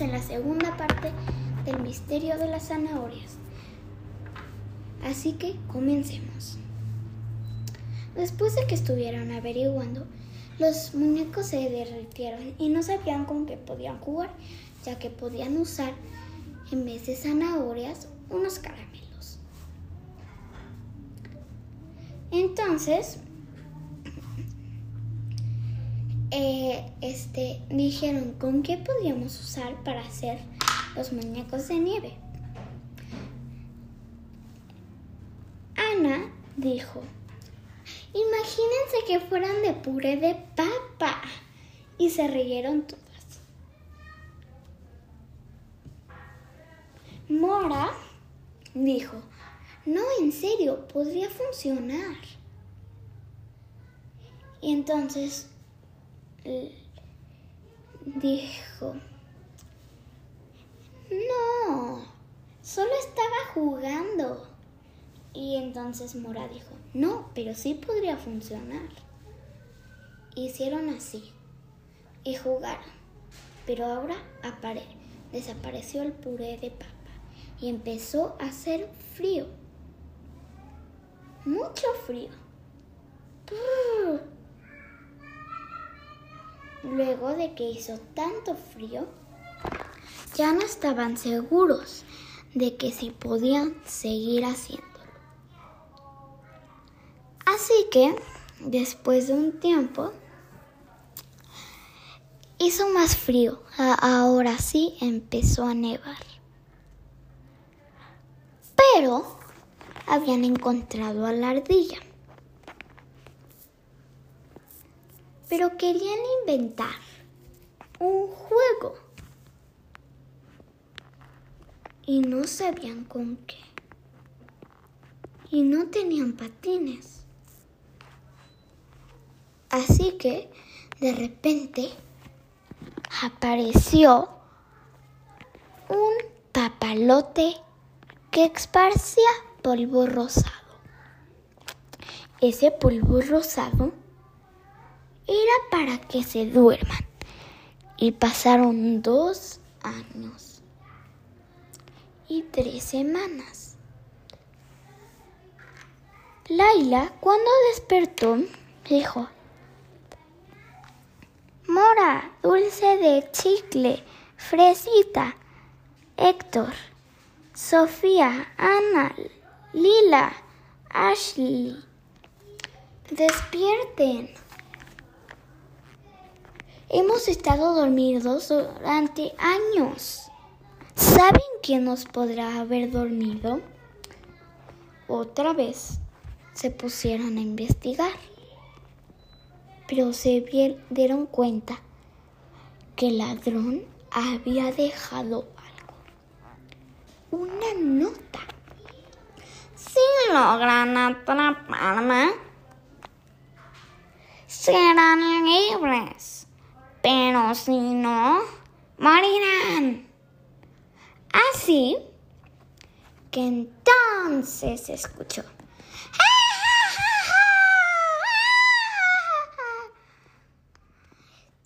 En la segunda parte del misterio de las zanahorias. Así que comencemos. Después de que estuvieran averiguando, los muñecos se derritieron y no sabían con qué podían jugar, ya que podían usar en vez de zanahorias unos caramelos. Entonces, eh, este, dijeron con qué podíamos usar para hacer los muñecos de nieve. Ana dijo, imagínense que fueran de puré de papa. Y se rieron todas. Mora dijo, no, en serio, podría funcionar. Y entonces dijo, no, solo estaba jugando. Y entonces Mora dijo, no, pero sí podría funcionar. Hicieron así y jugaron, pero ahora desapareció el puré de papa y empezó a hacer frío. Mucho frío. Luego de que hizo tanto frío, ya no estaban seguros de que si podían seguir haciéndolo. Así que, después de un tiempo, hizo más frío. Ahora sí empezó a nevar. Pero habían encontrado a la ardilla. Pero querían inventar un juego y no sabían con qué. Y no tenían patines. Así que de repente apareció un papalote que esparcía polvo rosado. Ese polvo rosado era para que se duerman. Y pasaron dos años y tres semanas. Laila, cuando despertó, dijo, Mora, dulce de chicle, fresita, Héctor, Sofía, Ana, Lila, Ashley, despierten. Hemos estado dormidos durante años. ¿Saben quién nos podrá haber dormido? Otra vez se pusieron a investigar, pero se dieron cuenta que el ladrón había dejado algo, una nota. Si logran atraparme, serán libres, pero si no, morirán. Así que entonces escuchó.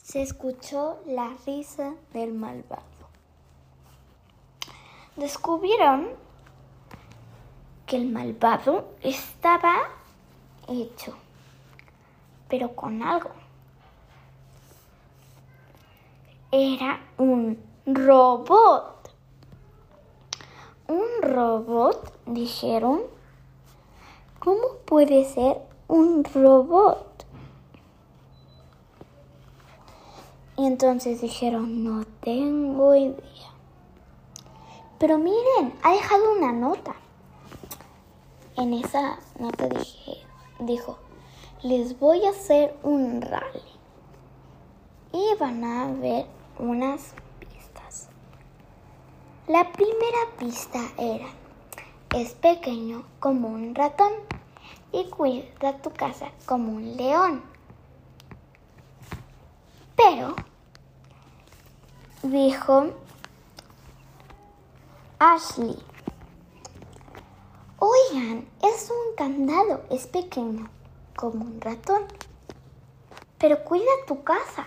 Se escuchó la risa del malvado. Descubrieron que el malvado estaba hecho, pero con algo. Era un robot un robot, dijeron. ¿Cómo puede ser un robot? Y entonces dijeron, no tengo idea. Pero miren, ha dejado una nota. En esa nota dijo, les voy a hacer un rally. Y van a ver unas la primera pista era, es pequeño como un ratón y cuida tu casa como un león. Pero, dijo Ashley, oigan, es un candado, es pequeño como un ratón, pero cuida tu casa.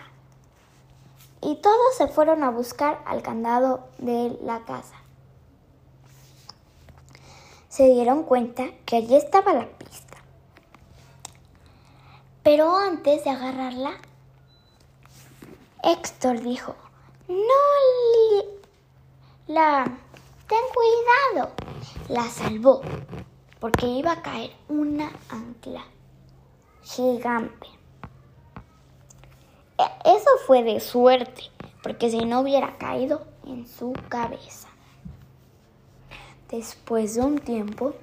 Y todos se fueron a buscar al candado de la casa. Se dieron cuenta que allí estaba la pista. Pero antes de agarrarla, Héctor dijo, no la... Ten cuidado. La salvó porque iba a caer una ancla gigante. Fue de suerte, porque si no hubiera caído en su cabeza. Después de un tiempo,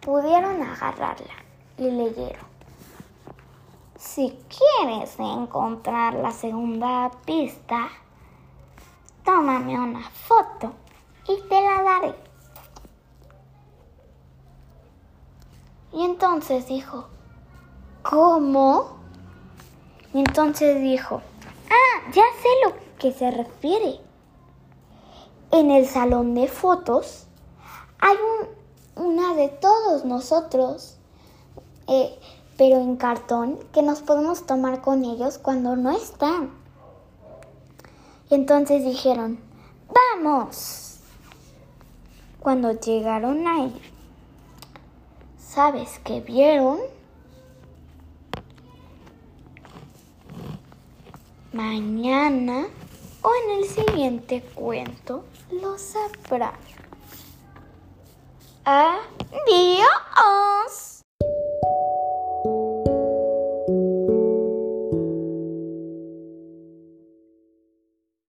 pudieron agarrarla y leyeron. Si quieres encontrar la segunda pista, tómame una foto y te la daré. Y entonces dijo, ¿cómo? Y entonces dijo, ah, ya sé lo que se refiere. En el salón de fotos hay una de todos nosotros, eh, pero en cartón, que nos podemos tomar con ellos cuando no están. Y entonces dijeron, vamos. Cuando llegaron ahí, ¿sabes qué vieron? Mañana o en el siguiente cuento lo sabrán. Adiós.